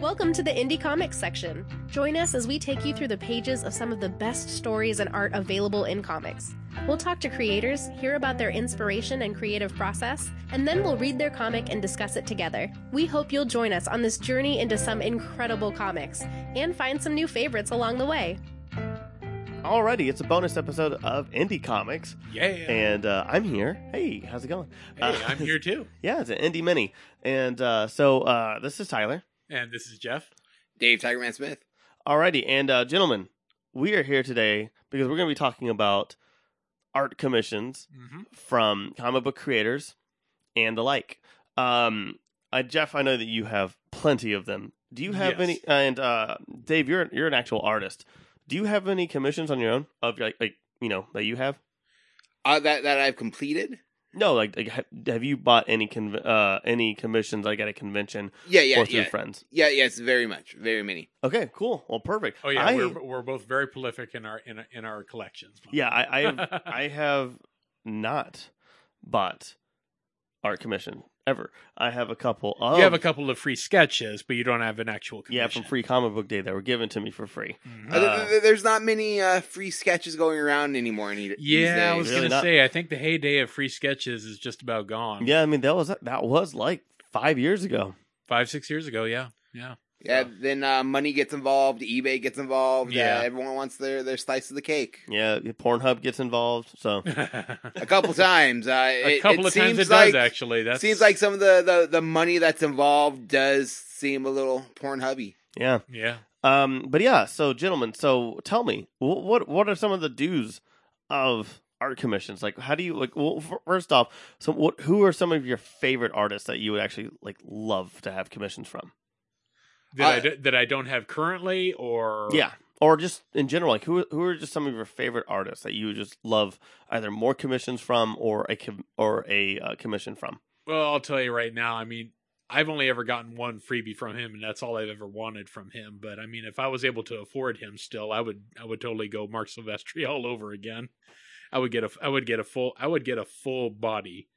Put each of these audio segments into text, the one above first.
Welcome to the Indie Comics section. Join us as we take you through the pages of some of the best stories and art available in comics. We'll talk to creators, hear about their inspiration and creative process, and then we'll read their comic and discuss it together. We hope you'll join us on this journey into some incredible comics and find some new favorites along the way. Alrighty, it's a bonus episode of Indie Comics, Yeah. and uh, I'm here. Hey, how's it going? hey, Uh, I'm here too. Yeah, it's an Indie Mini, and uh, so uh, this is Tyler. And this is Jeff. Dave Tigerman Smith. Alrighty, and uh, gentlemen, we are here today because we're going to be talking about art commissions Mm-hmm. from comic book creators and the like. Um, uh, Jeff, I know that you have plenty of them. Do you have Yes. any? And uh, Dave, you're you're an actual artist. Do you have any commissions on your own of like like you know that you have? Uh, that that I've completed. No, like, like ha- have you bought any conv- uh any commissions like at a convention Yeah, yeah, or through yeah, friends? yeah. Yes, very much, very many. Okay, cool. Well, perfect. Oh yeah, I, we're we're both very prolific in our in, in our collections. yeah. I I have, I have not bought art commission ever. I have a couple. Of, you have a couple of free sketches, but you don't have an actual commission. yeah from Free Comic Book Day that were given to me for free. Mhm. Uh, th- th- there's not many uh, free sketches going around anymore. Any, these yeah, I was Really gonna not. say. I think the heyday of free sketches is just about gone. Yeah, I mean that was that was like five years ago. five six years ago. Yeah, yeah. Yeah, then uh, money gets involved. eBay gets involved. Yeah. Uh, everyone wants their their slice of the cake. Yeah, Pornhub gets involved. So A couple times. Uh, a it, couple it of times it like, does actually. That Seems like some of the, the the money that's involved does seem a little porn hubby. yeah. yeah. Um, but yeah, so gentlemen, so tell me, wh- what what are some of the dues of art commissions? Like, how do you like? Well, f- first off, so what? Who are some of your favorite artists that you would actually like love to have commissions from? That I that I don't have currently, or Yeah, or just in general, like who who are just some of your favorite artists that you just love either more commissions from or a com- or a uh, commission from? Well, I'll tell you right now. I mean, I've only ever gotten one freebie from him, and that's all I've ever wanted from him. But I mean, if I was able to afford him still, I would. I would totally go Marc Silvestri all over again. I would get a. I would get a full. I would get a full body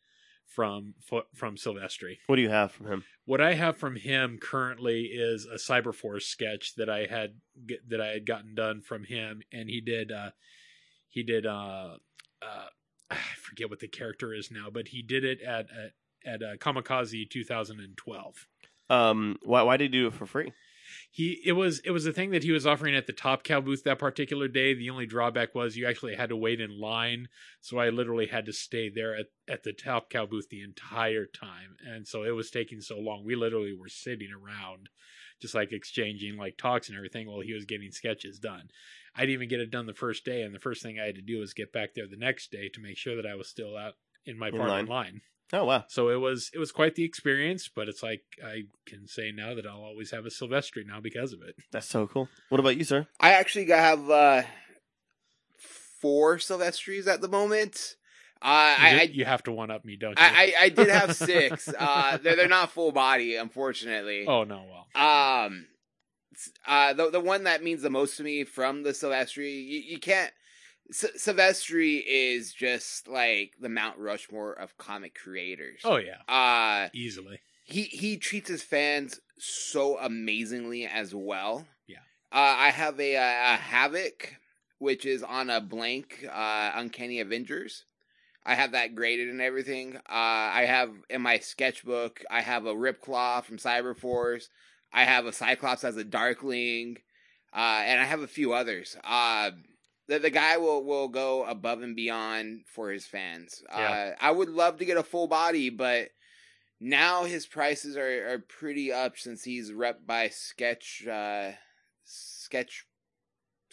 from from Silvestri. What do you have from him? What I have from him currently is a Cyberforce sketch that I had that I had gotten done from him, and he did. uh He did. uh uh I forget what the character is now, but he did it at at, at uh, Comikaze 2012. Um, why why did you do it for free? He it was it was a thing that he was offering at the Top Cow booth that particular day. The only drawback was you actually had to wait in line, so I literally had to stay there at at the Top Cow booth the entire time, and so it was taking so long. We literally were sitting around, just like exchanging like talks and everything while he was getting sketches done. I didn't even get it done the first day, and the first thing I had to do was get back there the next day to make sure that I was still out in my In line. line. Oh wow, So it was it was quite the experience, but it's like I can say now that I'll always have a Silvestri now because of it. that's so cool. What about you, sir? I actually have uh, four Silvestris at the moment. Uh, You, I, I you have to one up me, don't you? I, I, I did have six. uh, they're they're not full body, unfortunately. oh no, well, Um, uh, the the one that means the most to me from the Silvestri, you, you can't. S- Silvestri is just like the Mount Rushmore of comic creators. oh yeah, Uh, easily. he he treats his fans so amazingly as well. Yeah. Uh, I have a, a Havoc, which is on a blank uh, Uncanny Avengers. I have that graded and everything. Uh, I have in my sketchbook. I have a Ripclaw from Cyberforce. I have a Cyclops as a Darkling, uh, and I have a few others. Uh, the the guy will will go above and beyond for his fans. Yeah. Uh, I would love to get a full body, but now his prices are, are pretty up since he's rep by sketch uh sketch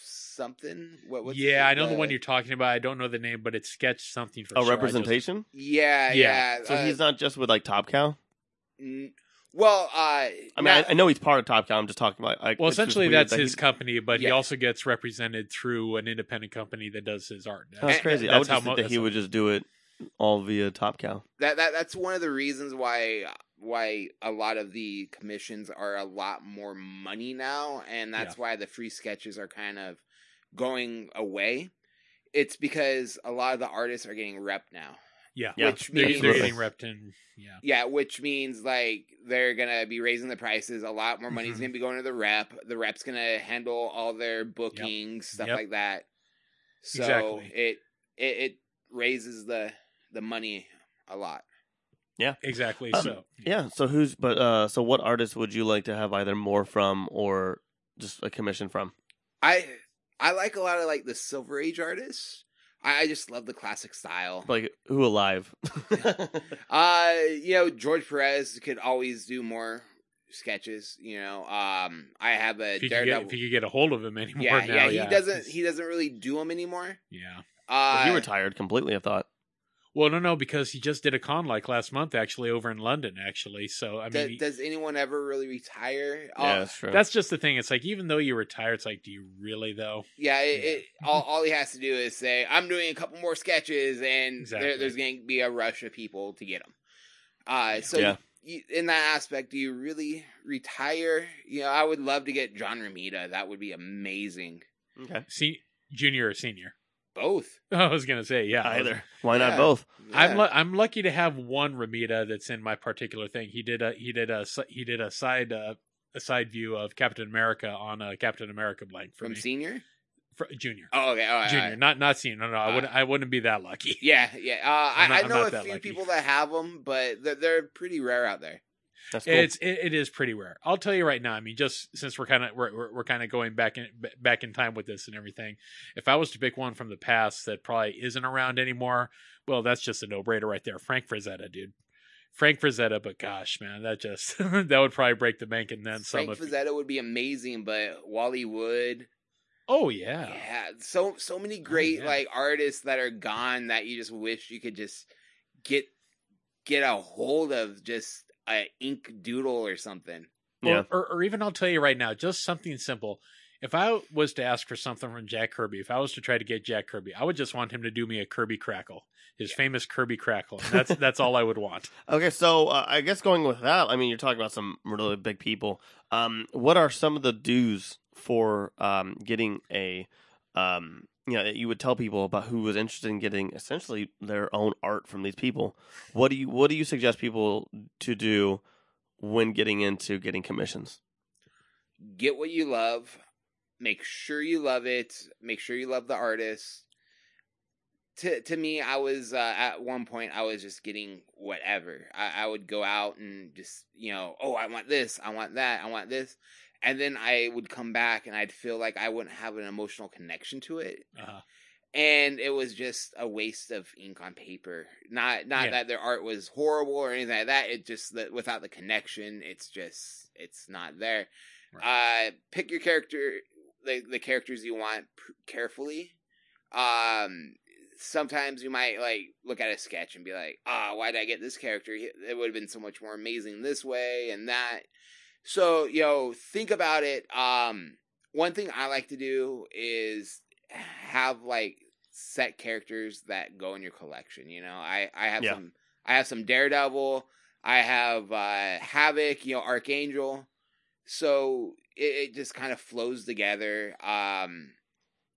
something what what's yeah, I know the one you're talking about. I don't know the name, but it's sketch something for Oh, sure. I just- representation. yeah Yeah. yeah, So uh, he's not just with like Top Cow. n- well uh I mean, not- I, I know he's part of Top Cow. I'm just talking about. Like, well, essentially that's that his company, but he also gets represented through an independent company that does his art. That's And- crazy. I that's would how just mo- think that he would just do it all via Top Cow. that that that's one of the reasons why why a lot of the commissions are a lot more money now and that's why the free sketches are kind of going away it's because a lot of the artists are getting rep now Yeah, Yeah, which they're, means they're getting repped in. Yeah, yeah, which means like they're gonna be raising the prices. A lot more money's Mhm. gonna be going to the rep. The rep's gonna handle all their bookings, stuff Yep. like that. So Exactly. it, it it raises the the money a lot. Yeah, exactly. Um, so Yeah. So who's but uh so what artist would you like to have either more from or just a commission from? I I like a lot of like the Silver Age artists. I, I just love the classic style. Like who alive? Uh, you know, George Perez could always do more sketches. You know, um, I have a if you, could get, if you could get a hold of him anymore, yeah, now, yeah, yeah, he doesn't. He doesn't really do them anymore. yeah. Uh, he retired completely. I thought. Well, no, no, because he just did a con like last month, actually, over in London, actually. So I mean, does, he- does anyone ever really retire? Yeah, Uh, that's true. that's just the thing. It's like even though you retire, it's like, do you really though? yeah. It, Yeah. It, all, all he has to do is say, "I'm doing a couple more sketches," and Exactly. there, there's going to be a rush of people to get them. Uh, so Yeah. you, in that aspect, do you really retire? You know, I would love to get John Romita. That would be amazing. okay. Se- junior or senior? Both. I was gonna say, yeah, Either. Why not Yeah. both? I'm lu- I'm lucky to have one Romita that's in my particular thing. He did a he did a he did a side uh, a side view of Captain America on a Captain America blank for from me. senior. For, junior, Oh, okay. All right, junior, right. not not senior. No, no, I Uh, wouldn't I wouldn't be that lucky. Yeah, yeah. Uh, I'm not- I, I know a few lucky. people that have them, but they're, they're pretty rare out there. That's cool. It's it, it is pretty rare. I'll tell you right now. I mean, just since we're kind of we're we're, we're kind of going back in back in time with this and everything. If I was to pick one from the past that probably isn't around anymore, well, that's just a no brainer right there. Frank Frazetta, dude. Frank Frazetta, but gosh, man, that just that would probably break the bank and then some. Frank If, Fazetta would be amazing, but Wally Wood, oh yeah, yeah, so so many oh, great yeah. like artists that are gone that you just wish you could just get get a hold of, just a ink doodle or something. Yeah. Or, or, or even I'll tell you right now, just something simple. If I was to ask for something from Jack Kirby, if I was to try to get Jack Kirby, I would just want him to do me a Kirby crackle, his famous Kirby crackle. And that's that's all I would want. Okay, so uh, I guess going with that, I mean, you're talking about some really big people. Um, what are some of the dues for um, getting a, um, know, you would tell people about who was interested in getting essentially their own art from these people? What do you What do you suggest people to do when getting into getting commissions? Get what you love. Make sure you love it. Make sure you love the artist. To to me, I was uh, at one point I was just getting whatever. I, I would go out and just you know, oh, I want this, I want that, I want this, and then I would come back and I'd feel like I wouldn't have an emotional connection to it, Uh, and it was just a waste of ink on paper. Not not Yeah. that their art was horrible or anything like that. It just that without the connection, it's just it's not there. Uh, pick your character, the the characters you want carefully. Um, sometimes you might like look at a sketch and be like, "Ah, why did I get this character? It would have been so much more amazing this way and that." So you know, think about it. Um, one thing I like to do is have like set characters that go in your collection. You know, I I have Yeah. some I have some Daredevil. I have uh Havoc. You know, Archangel so it, it just kind of flows together um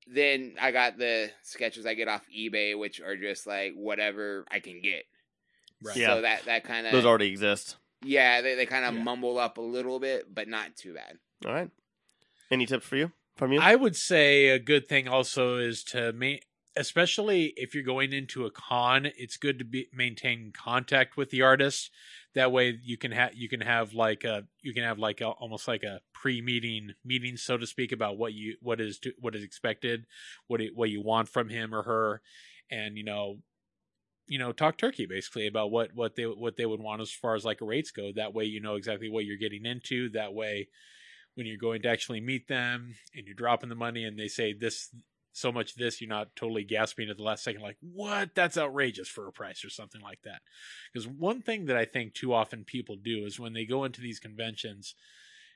then i got the sketches i get off ebay which are just like whatever i can get Right. Yeah. so that that kind of Those already exist. Yeah they, they kind of Yeah. mumble up a little bit but not too bad All right. Any tips for you from you? I would say a good thing also is to ma- especially if you're going into a con, it's good to be maintain contact with the artist. That way you can have you can have like a you can have like a, almost like a pre-meeting meeting so to speak about what you what is to, what is expected, what it, what you want from him or her and you know you know talk turkey basically about what what they what they would want as far as like rates go. That way you know exactly what you're getting into. That way when you're going to actually meet them and you're dropping the money and they say this so much this you're not totally gasping at the last second like what? That's outrageous for a price or something like that. Because one thing that i think too often people do is when they go into these conventions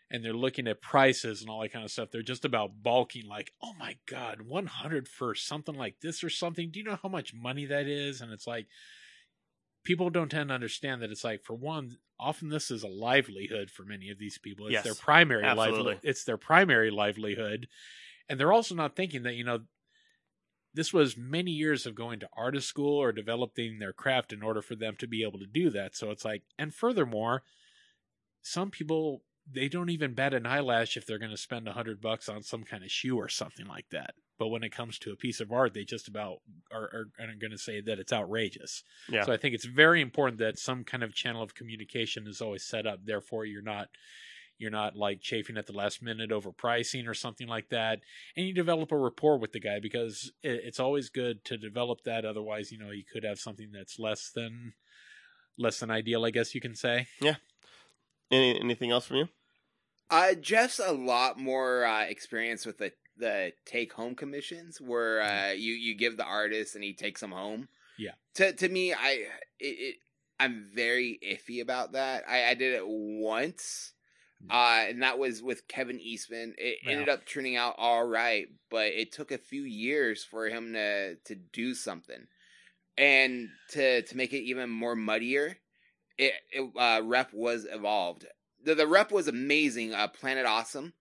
and they're looking at prices and all that kind of stuff they're just about balking like oh my god 100 for something like this or something. Do you know how much money that is? And it's like people don't tend to understand that it's like for one often this is a livelihood for many of these people. It's Yes, their primary livelihood it's their primary livelihood. And they're also not thinking that you know this was many years of going to artist school or developing their craft in order for them to be able to do that. So it's like, and furthermore, some people they don't even bat an eyelash if they're going to spend a hundred bucks on some kind of shoe or something like that. But when it comes to a piece of art, they just about are, are, are going to say that it's outrageous. Yeah. So I think it's very important that some kind of channel of communication is always set up. Therefore, you're not you're not like chafing at the last minute over pricing or something like that, and you develop a rapport with the guy because it, it's always good to develop that. Otherwise, you know, you could have something that's less than less than ideal, I guess you can say. yeah Any, anything else from you? Uh, just a lot more uh, experience with the the take home commissions, where uh, you you give the artist and he takes them home. Yeah. To to me, I it, it I'm very iffy about that. I, I did it once, uh, and that was with Kevin Eastman. It ended up turning out all right, but it took a few years for him to to do something, and to to make it even more muddier. It, it uh, rep was evolved. The the rep was amazing. Uh, Planet Awesome.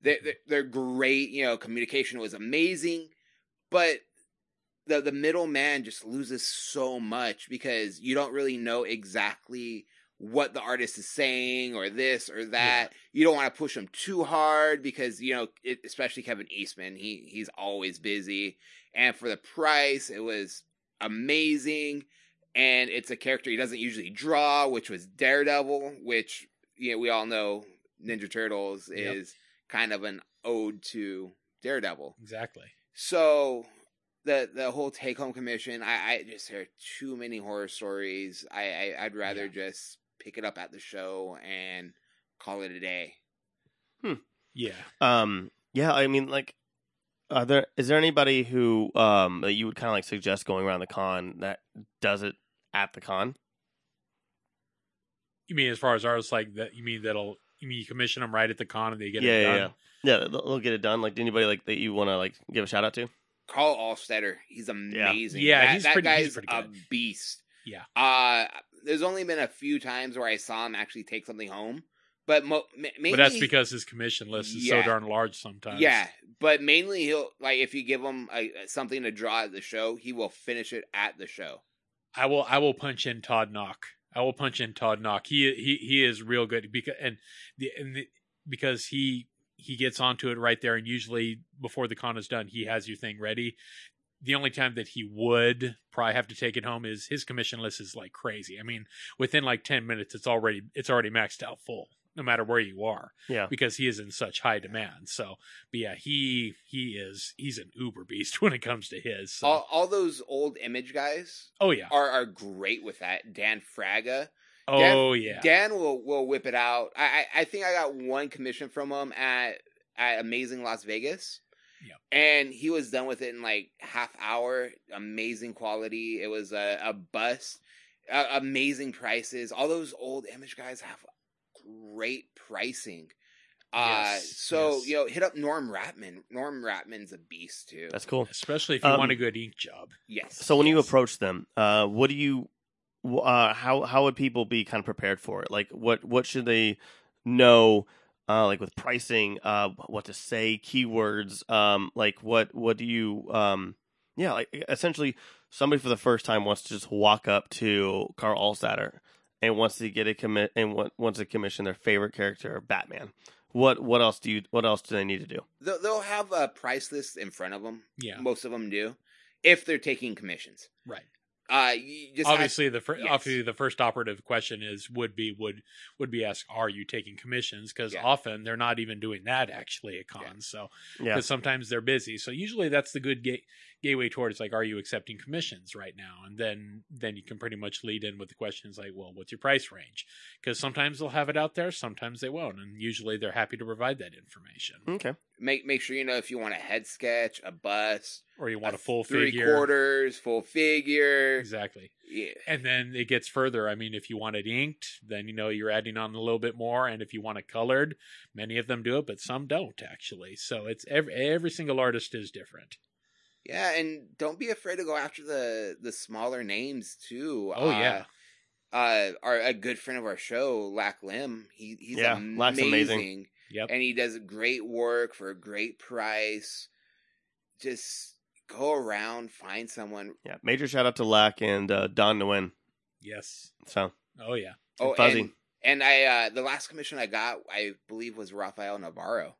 They they're, they're great. You know, communication was amazing, but the the middleman just loses so much because you don't really know exactly what the artist is saying or this or that. You don't want to push them too hard because you know, it, especially Kevin Eastman, he he's always busy, and for the price, it was amazing. And it's a character he doesn't usually draw, which was Daredevil, which you know we all know Ninja Turtles Yep. is kind of an ode to Daredevil. Exactly. So the the whole take home commission, I, I just hear too many horror stories. I, I I'd rather Yeah. just pick it up at the show and call it a day. Hmm. Yeah. Um, yeah, I mean, like, are there is there anybody who um that you would kind of like suggest going around the con that does it at the con? You mean as far as artists like that? You mean that'll? You mean you commission them right at the con and they get yeah, it yeah, done? yeah, yeah. They'll, they'll get it done. Like anybody like that you want to like give a shout out to? Karl Altstaetter, he's amazing. Yeah, that, he's that pretty- guy's he's pretty a beast. Yeah. Uh there's only been a few times where I saw him actually take something home, but mo- ma- mainly But that's because his commission list is so darn large sometimes. Yeah, but mainly he'll like if you give him a, something to draw at the show, he will finish it at the show. I will. I will punch in Todd Nauck. I will punch in Todd Nauck. He he he is real good because and the and the, because he he gets onto it right there and usually before the con is done he has your thing ready. The only time that he would probably have to take it home is his commission list is like crazy. I mean, within like ten minutes, it's already it's already maxed out full, no matter where you are, Yeah, because he is in such high demand. So, but yeah, he he is he's an uber beast when it comes to his. So. All, all those old image guys oh yeah, are are great with that. Dan Fraga, oh yeah, Dan will will whip it out. I I, I think I got one commission from him at at Amazing Las Vegas. Yep. And he was done with it in like half hour. Amazing quality. It was a, a bust. Uh, amazing prices. All those old image guys have great pricing. Uh, Yes, so yes. you know, hit up Norm Rapmund. Norm Rapmund's a beast too. that's cool. especially if you Um, want a good ink job. yes. So when you approach them, uh, what do you, uh, how how would people be kind of prepared for it? Like what what should they know? Uh, like with pricing, uh, what to say, keywords, um, like what what do you, um, yeah, like essentially somebody for the first time wants to just walk up to Karl Altstaetter and wants to get a commit and wa- wants to commission their favorite character, Batman. What what else do you what else do they need to do? they'll, they'll have a price list in front of them. Yeah, Most of them do, if they're taking commissions. right. Uh, you just have- obviously, the fir- yes. obviously the first operative question is would be would would be asked, are you taking commissions? Because Yeah. often they're not even doing that actually at cons. Yeah. So Yeah, because sometimes they're busy. So usually that's the good gate gateway towards like, are you accepting commissions right now? And then then you can pretty much lead in with the questions like, well, what's your price range? Because sometimes they'll have it out there, sometimes they won't, and usually they're happy to provide that information. okay, make make sure you know if you want a head sketch, a bust, Or you want a full three figure. quarters, full figure. Exactly. Yeah. And then it gets further. I mean, if you want it inked, then you know you're adding on a little bit more. And if you want it colored, many of them do it, but some don't actually. So it's every every single artist is different. Yeah, and don't be afraid to go after the the smaller names too. Oh Uh, yeah, uh, our a good friend of our show, Lack Lim. He he's Yeah, amazing, Lack's amazing. yep. and he does great work for a great price. Just go around, find someone. Yeah, major shout out to Lack and uh, Don Nguyen. Yes. So Oh yeah. Oh, Fuzzy. and and I uh the last commission I got, I believe, was Rafael Navarro.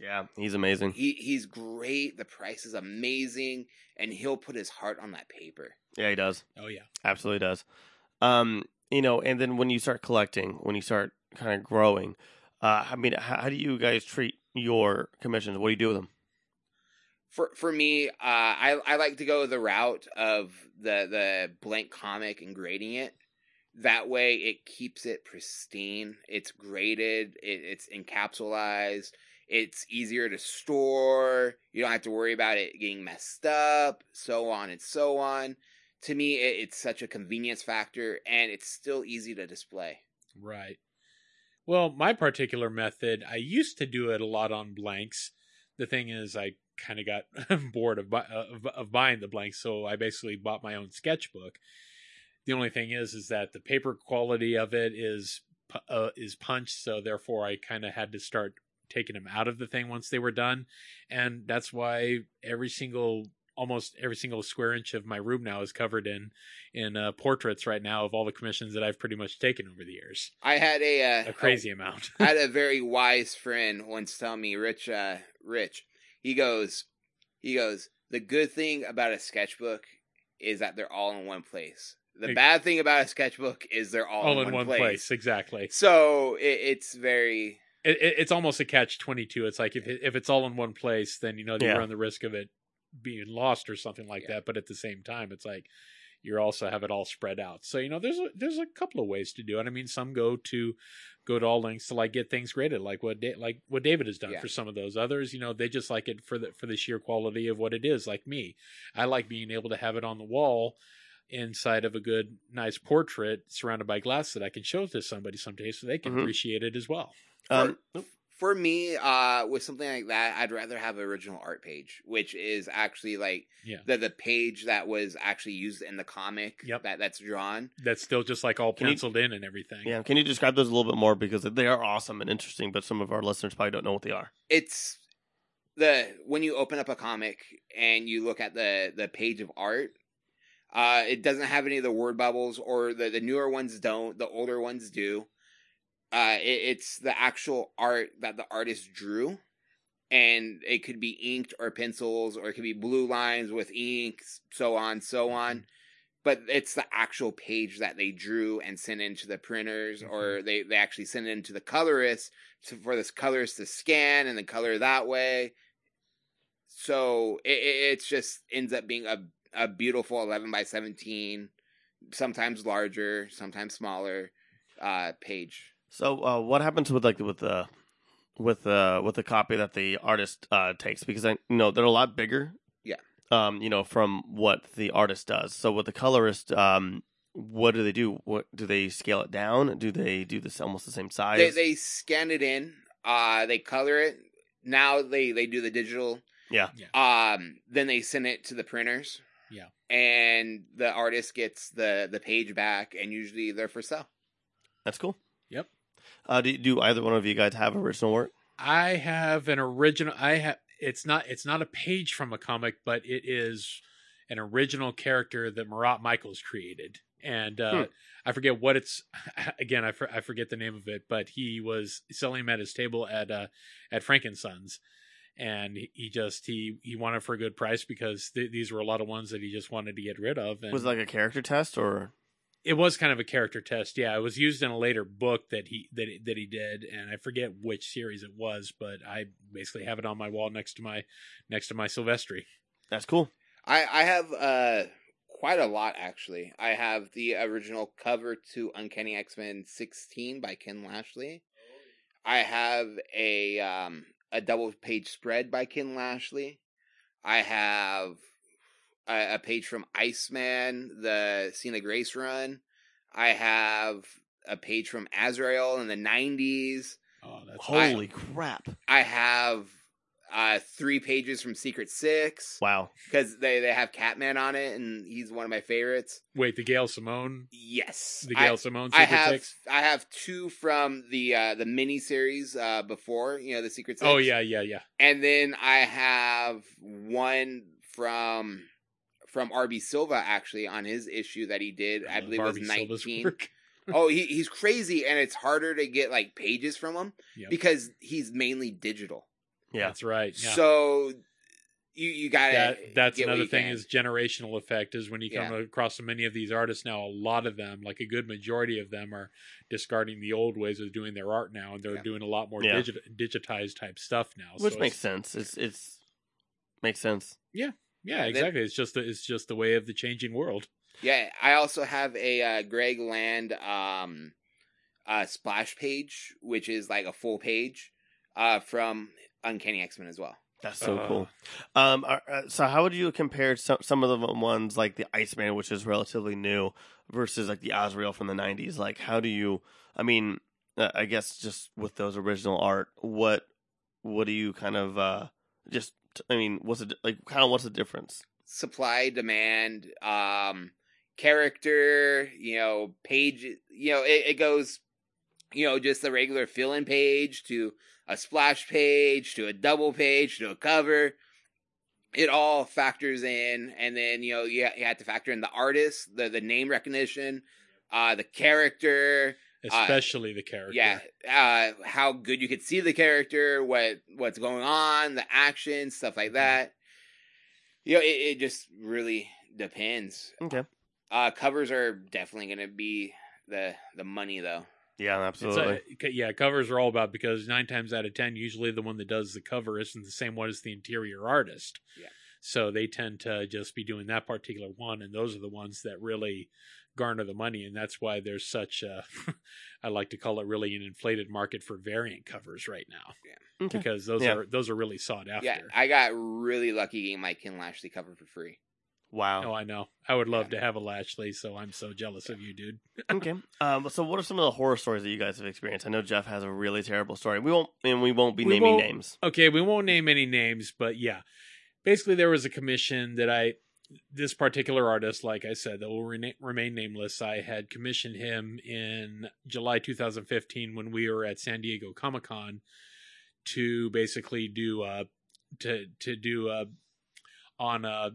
Yeah, he's amazing. He he's great. The price is amazing, and he'll put his heart on that paper. Yeah, he does. Oh yeah. Absolutely does. Um, you know, and then when you start collecting, when you start kind of growing, uh, I mean, how, how do you guys treat your commissions? What do you do with them? For for me, uh, I I like to go the route of the the blank comic and grading it. That way, it keeps it pristine. It's graded. It, it's encapsulized. It's easier to store. You don't have to worry about it getting messed up. So on and so on. To me, it, it's such a convenience factor, and it's still easy to display. Right. Well, my particular method, I used to do it a lot on blanks. The thing is, I kind of got bored of, of of buying the blanks, so I basically bought my own sketchbook. The only thing is, is that the paper quality of it is uh, is punched, so therefore I kind of had to start taking them out of the thing once they were done, and that's why every single almost every single square inch of my room now is covered in in uh, portraits right now of all the commissions that I've pretty much taken over the years. I had a uh, A crazy amount. I had a very wise friend once tell me, Rich, uh, Rich, he goes, he goes, the good thing about a sketchbook is that they're all in one place. The bad thing about a sketchbook is they're all, all in one place. exactly. So it, it's very, It, it, it's almost a catch twenty two. It's like if if it's all in one place, then you know you Yeah. run the risk of it being lost or something like Yeah. that. But at the same time, it's like you also have it all spread out. So you know there's a, there's a couple of ways to do it. I mean, some go to go to all lengths to like get things graded, like what da- like what David has done Yeah. for some of those. Others, you know, they just like it for the for the sheer quality of what it is. Like me, I like being able to have it on the wall inside of a good nice portrait surrounded by glass that I can show to somebody someday so they can Mhm. appreciate it as well. Um, for me, uh, with something like that, I'd rather have an original art page, which is actually like Yeah. the, the page that was actually used in the comic Yep. that that's drawn. That's still just like all Can you- penciled in and everything. yeah, can you describe those a little bit more because they are awesome and interesting, but some of our listeners probably don't know what they are. it's the when you open up a comic and you look at the the page of art uh it doesn't have any of the word bubbles or the the newer ones don't the older ones do uh it, it's the actual art that the artist drew. And it could be inked or pencils or it could be blue lines with ink so on so on. But it's the actual page that they drew and sent into the printers or they, they actually send it into the colorist to, for this colorist to scan and then color that way. So it, it it's just ends up being a, a beautiful 11 by 17 sometimes larger sometimes smaller uh page So, uh, what happens with like with the with the with the copy that the artist uh, takes? Because I know they're a lot bigger. Yeah. Um, you know, from what the artist does. So, with the colorist, um, what do they do? What do they scale it down? Do they do this almost the same size? they, they scan it in uh they color it now they they do the digital Yeah. um then they send it to the printers Yeah. and the artist gets the the page back and usually they're for sale That's cool. Uh, do, do either one of you guys have original work? I have an original. I have. It's not. It's not a page from a comic, but it is an original character that Marat Mychaels created, and uh, Hmm. I forget what it's. Again, I, for, I forget the name of it, but he was selling him at his table at uh, at Frankensons, and he- he just he he wanted for a good price because th- these were a lot of ones that he just wanted to get rid of. And Was it like a character test or? It was kind of a character test. Yeah, it was used in a later book that he that that he did, and I forget which series it was, but I basically have it on my wall next to my next to my Silvestri. That's cool. i i have uh quite a lot actually i have the original cover to uncanny x-men 16 by ken lashley i have a um a double page spread by ken lashley i have a, a page from iceman the Sina Grace run i have a page from azrael in the 90s Oh, that's Holy crap! i have uh three pages from secret six Wow. because they they have Catman on it, and he's one of my favorites. wait the Gail Simone, Yes, the I, Gail Simone I have Six. I have two from the uh the mini series uh before you know the Secret Six. Oh yeah, yeah, yeah. and then I have one from from RB Silva actually on his issue that he did. I uh, believe it was 19. oh, he, he's crazy, and it's harder to get like pages from him Yep. because he's mainly digital. Yeah. That's right. Yeah. So you you gotta that that's get another thing can. is generational effect is when you come Yeah. across so many of these artists now a lot of them like a good majority of them are discarding the old ways of doing their art now and they're Yeah. doing a lot more Yeah. digit, digitized type stuff now Which So makes it's- sense. It's it's makes sense. yeah Yeah, that- exactly it's just the, it's just the way of the changing world Yeah, I also have a uh, Greg Land um, uh, splash page, which is like a full page uh, from Uncanny X Men as well. That's so Uh. cool. Um, are- uh, so how would you compare some some of the ones like the Iceman, which is relatively new, versus like the Azrael from the '90s? Like, how do you? I mean, uh, I guess just with those original art, what what do you kind of uh just? I mean, what's it like? Kind of what's the difference? Supply, demand, um, character, you know, page, you know, it, it goes, you know, just the regular fill in page to a splash page to a double page to a cover. It all factors in, and then you know you, you have to factor in the artist, the the name recognition, uh, the character, especially the character yeah uh how good you could see the character what what's going on the action stuff like that you know it, it just really depends Okay. uh covers are definitely gonna be the the money though Yeah, absolutely. a, yeah, covers are all about because nine times out of ten, usually the one that does the cover isn't the same one as the interior artist. Yeah. So they tend to just be doing that particular one, and those are the ones that really garner the money, and that's why there's such a, I like to call it really an inflated market for variant covers right now okay. because those Yeah. are those are really sought after. yeah i got really lucky getting my ken lashley cover for free Wow. Oh, I know. I would love Yeah. to have a Lashley, so I'm so jealous of you, dude. okay. Um, so what are some of the horror stories that you guys have experienced? I know Jeff has a really terrible story. We won't, and we won't be We naming won't- names. Okay, we won't name any names, but yeah. Basically, there was a commission that I, this particular artist, like I said, that will remain nameless, I had commissioned him in July 2015 when we were at San Diego Comic Con to basically do, uh, to, to do, uh, on a,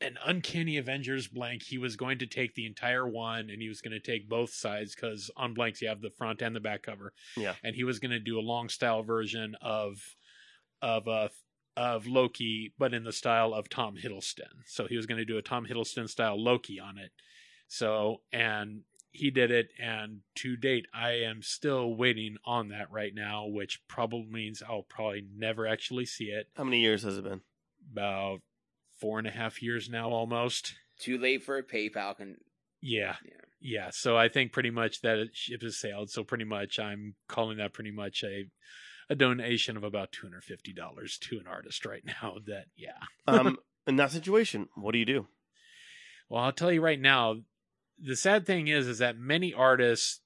an uncanny avengers blank. He was going to take the entire one and he was going to take both sides because on blanks you have the front and the back cover. Yeah. and he was going to do a long style version of of uh of loki but in the style of tom hiddleston. So he was going to do a tom hiddleston style loki on it. So and he did it and to date i am still waiting on that right now which probably means i'll probably never actually see it. How many years has it been? about four and a half years now almost. Too late for a paypal can yeah. Yeah. yeah so i think pretty much that ship has sailed. So pretty much i'm calling that pretty much a a donation of about $250 to an artist right now that yeah. Um, in that situation, what do you do? well i'll tell you right now the sad thing is is that many artists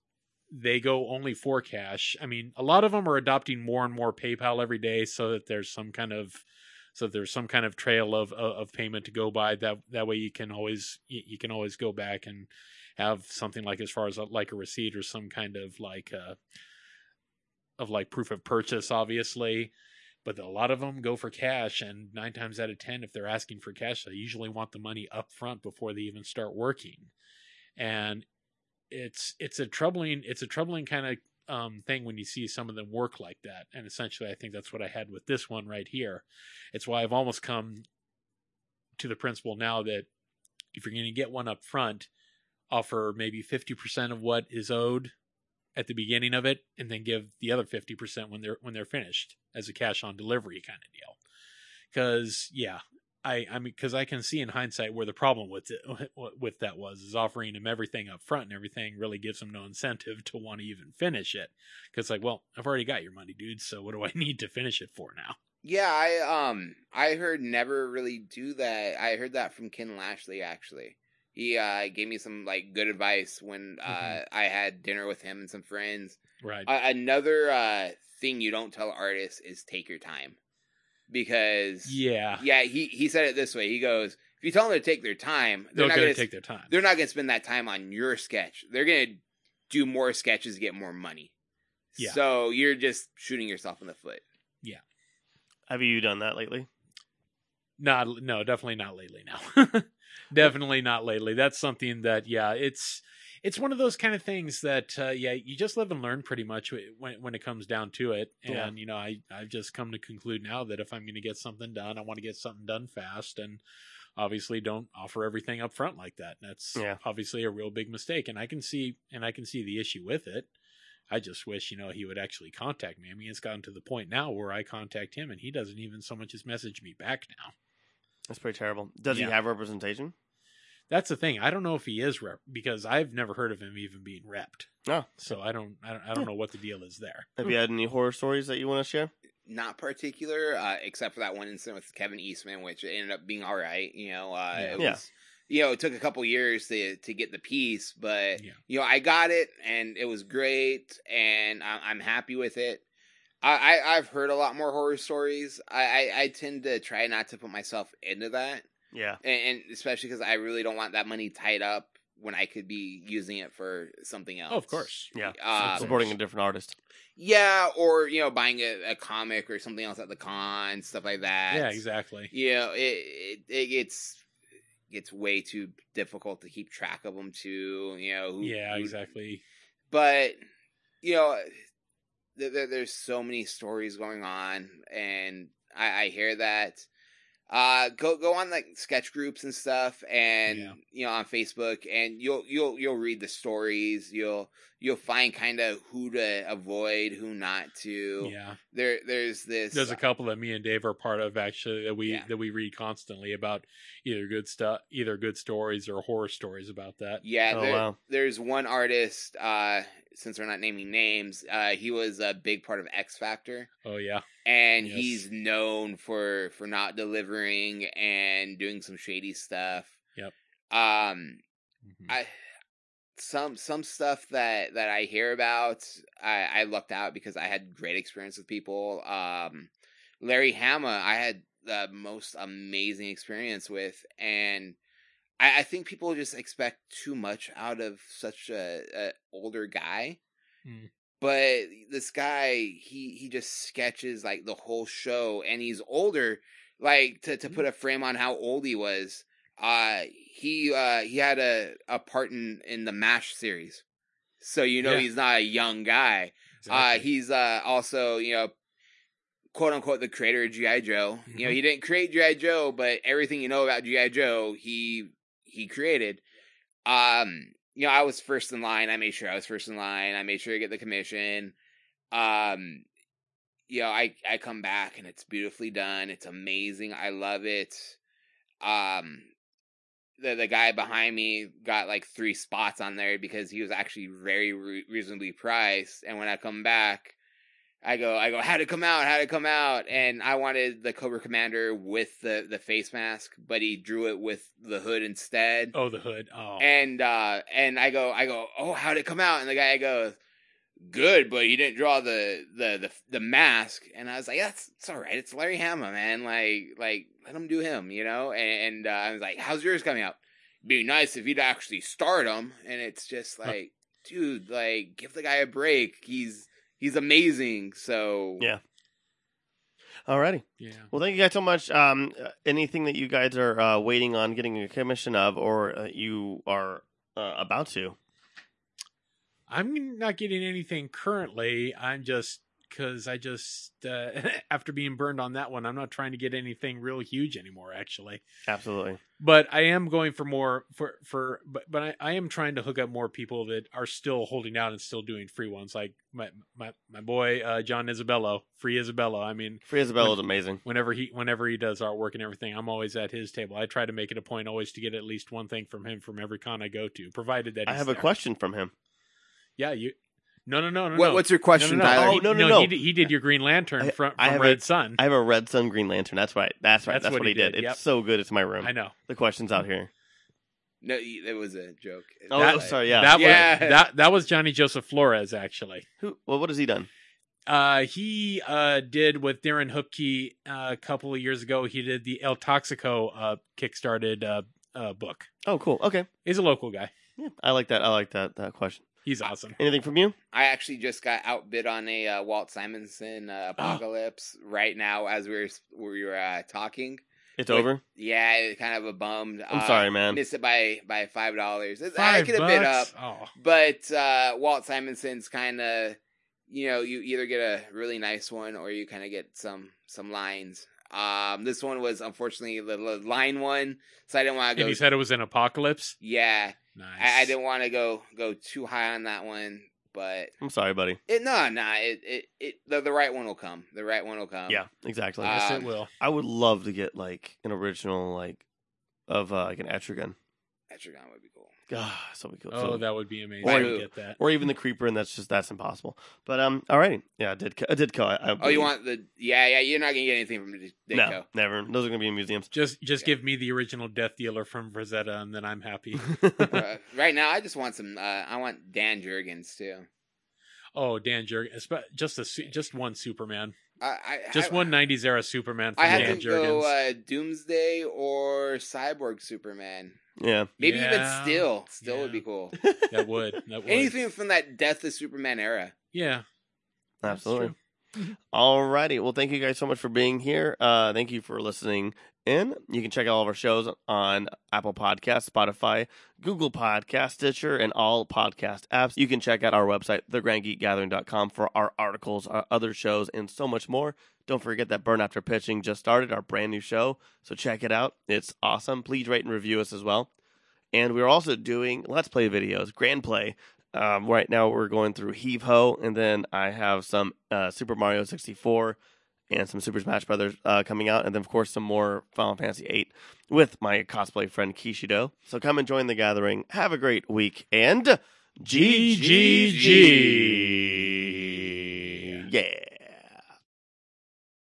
they go only for cash. I mean a lot of them are adopting more and more paypal every day so that there's some kind of so there's some kind of trail of of payment to go by. That that way you can always you, you can always go back and have something like as far as a, like a receipt or some kind of like uh of like proof of purchase obviously but a lot of them go for cash and nine times out of ten if they're asking for cash they usually want the money up front before they even start working. And it's it's a troubling it's a troubling kind of um, thing when you see some of them work like that. And essentially i think that's what i had with this one right here. It's why i've almost come to the principle now that if you're going to get one up front offer maybe 50% of what is owed at the beginning of it and then give the other 50% when they're when they're finished as a cash on delivery kind of deal because yeah I, I mean, because I can see in hindsight where the problem with it, with that was is offering them everything up front and everything really gives them no incentive to want to even finish it. Because like, well, I've already got your money, dude. So what do I need to finish it for now? yeah i um i heard never really do that i heard that from ken lashley actually he uh gave me some like good advice when uh Mhm. i had dinner with him and some friends Right. Uh, another uh, thing you don't tell artists is take your time, because yeah. yeah, he he said it this way. He goes, if you tell them to take their time, they're They're not going gonna take their time. they're not gonna spend that time on your sketch. They're gonna do more sketches to get more money. Yeah. So you're just shooting yourself in the foot. Yeah. Have you done that lately? Not no, definitely not lately. Now, definitely not lately. That's something that yeah, it's it's one of those kind of things that uh, yeah, you just live and learn pretty much when when it comes down to it. And Yeah. you know, I I've just come to conclude now that if I'm going to get something done, I want to get something done fast and. Obviously, don't offer everything up front like that. That's Yeah. obviously a real big mistake, and I can see and I can see the issue with it. I just wish, you know, he would actually contact me. I mean, it's gotten to the point now where I contact him and he doesn't even so much as message me back now. That's pretty terrible. Does Yeah. he have representation? That's the thing. I don't know if he is rep because I've never heard of him even being repped. No. So I don't, I don't, I don't know what the deal is there. Have you had any horror stories that you want to share? Not particular, uh, except for that one incident with Kevin Eastman, which ended up being all right. You know, uh, Yeah. it Yeah. was, you know, it took a couple years to to get the piece, but Yeah. you know, I got it, and it was great, and I'm, I'm happy with it. I, I I've heard a lot more horror stories. I, I I tend to try not to put myself into that, Yeah. and, and especially because I really don't want that money tied up when I could be using it for something else. Oh, of course. Yeah. Um, Supporting a different artist. Yeah, or you know, buying a, a comic or something else at the con, stuff like that. Yeah, exactly. You know, it it, it gets gets way too difficult to keep track of them too. You know, who, Yeah, who- exactly. But you know, there, there, there's so many stories going on, and I, I hear that. Uh, go go on like sketch groups and stuff, and Yeah. you know on Facebook, and you'll you'll you'll read the stories. You'll you'll find kind of who to avoid, who not to. Yeah. There there's this. There's a couple that me and Dave are part of actually that we Yeah. that we read constantly about either good stuff, either good stories or horror stories about that. Yeah, Oh, there- wow. there's one artist. Uh, since we're not naming names, uh, he was a big part of X Factor. Oh yeah. And Yes. he's known for for not delivering and doing some shady stuff. Yep. Um, Mhm. I some some stuff that that I hear about, I I lucked out because I had great experience with people. Um, Larry Hama, I had the most amazing experience with, and I, I think people just expect too much out of such a, a older guy. Mm. But this guy, he he just sketches like the whole show, and he's older. Like to to put a frame on how old he was, uh, he uh he had a a part in in the Mash series, so you know Yeah. he's not a young guy. Uh, he's uh also you know quote unquote the creator of GI Joe. You know Mhm. he didn't create GI Joe, but everything you know about GI Joe, he he created. Um, you know I was first in line. I made sure I was first in line. I made sure I get the commission. Um, you know I I come back and it's beautifully done. It's amazing. I love it. Um. The, the guy behind me got like three spots on there because he was actually very re- reasonably priced. And when I come back, I go, I go, how'd it come out? How'd it come out? And I wanted the Cobra Commander with the, the face mask, but he drew it with the hood instead. oh the hood. Oh. And, uh, and I go, I go, oh, how'd it come out? And the guy goes, good, but he didn't draw the, the, the, the mask. And I was like, that's, it's all right. It's Larry Hama, man. Like, like, let him do him, you know? And, and uh, I was like, how's yours coming out? Be nice if you'd actually start him. And it's just like, dude, like, give the guy a break. He's, he's amazing. So, Yeah. Alrighty. yeah. Well, thank you guys so much. Um, uh, anything that you guys are uh, waiting on getting a commission of, or uh, you are uh, about to? I'm not getting anything currently. I'm just because I just uh, after being burned on that one, I'm not trying to get anything real huge anymore. Actually, Absolutely. but I am going for more for for but but I, I am trying to hook up more people that are still holding out and still doing free ones. Like my my my boy uh, John Isabello, free Isabello. I mean, Free Isabello is amazing. whenever he whenever he does artwork and everything, I'm always at his table. I try to make it a point always to get at least one thing from him from every con I go to, provided that I have a question from him. Yeah, you. No, no, no, no. what, no. what's your question, no, no, no. Tyler? Oh, He- no, no, no. He did, he did your Green Lantern I- from, I from have Red a- Sun. I have a Red Sun Green Lantern. That's right. That's right. That's, what, he did. It's Yep. so good. It's my room. I know. The question's out here. No, it was a joke. Oh, That- oh, sorry. Yeah. That Yeah. was that that was Johnny Joseph Flores actually. Who? Well, what has he done? Uh, he uh did with Darren Hupke uh, a couple of years ago. He did the El Toxico uh kickstarted uh, uh book. Oh, cool. Okay. He's a local guy. Yeah, I like that. I like that. That question. He's awesome. Anything from you? I actually just got outbid on a uh, Walt Simonson Oh. uh, apocalypse right now as we were we were uh, talking. It's Wait, over. Yeah, it kind of a bummed. I'm Uh, sorry, man. Missed it by by five dollars. I could have bid up. Oh, but uh, Walt Simonson's kind of, you know, you either get a really nice one or you kind of get some some lines. Um, this one was unfortunately the, the line one, so I didn't want to and go. he said it was an apocalypse. yeah, Nice. I, I didn't want to go go too high on that one, but I'm sorry, buddy. it no no it it, it the, the right one will come. The right one will come. yeah, exactly. Uh, Yes, um, it will. I would love to get like an original like of uh, like an Etrigan. Etrigan would be. God, so be cool. Oh, So- that would be amazing. Or- to get that. or even the creeper, and that's just that's impossible. But um, all right, yeah, I did I did co. I, I Oh, you want the yeah yeah? You're not gonna get anything from Ditko. no, never. Those are gonna be in museums. Just just Yeah. give me the original Death Dealer from Frazetta, and then I'm happy. Uh, right now, I just want some. Uh, I want Dan Jurgens too. oh, Dan Jurgens, just a just one Superman, I, I just I, one '90s era Superman from I had Dan to go uh, Doomsday or Cyborg Superman. yeah, Maybe even Yeah. still, still would be cool. that would that would Anything from that Death of Superman era. Yeah, absolutely. All righty. Well, thank you guys so much for being here. Uh, thank you for listening in. You can check out all of our shows on Apple Podcasts, Spotify, Google Podcast, Stitcher, and all podcast apps. You can check out our website, thegrandgeekgathering.com, for our articles, our other shows, and so much more. Don't forget that Burn After Pitching just started, our brand new show. So check it out. It's awesome. Please rate and review us as well. And we're also doing Let's Play videos, Grand Play. Um, right now we're going through Heave Ho, and then I have some uh, Super Mario 64 and some Super Smash Brothers uh, coming out, and then of course some more Final Fantasy 8 with my cosplay friend Kishido. So come and join the gathering. Have a great week, and. GGG. Yeah.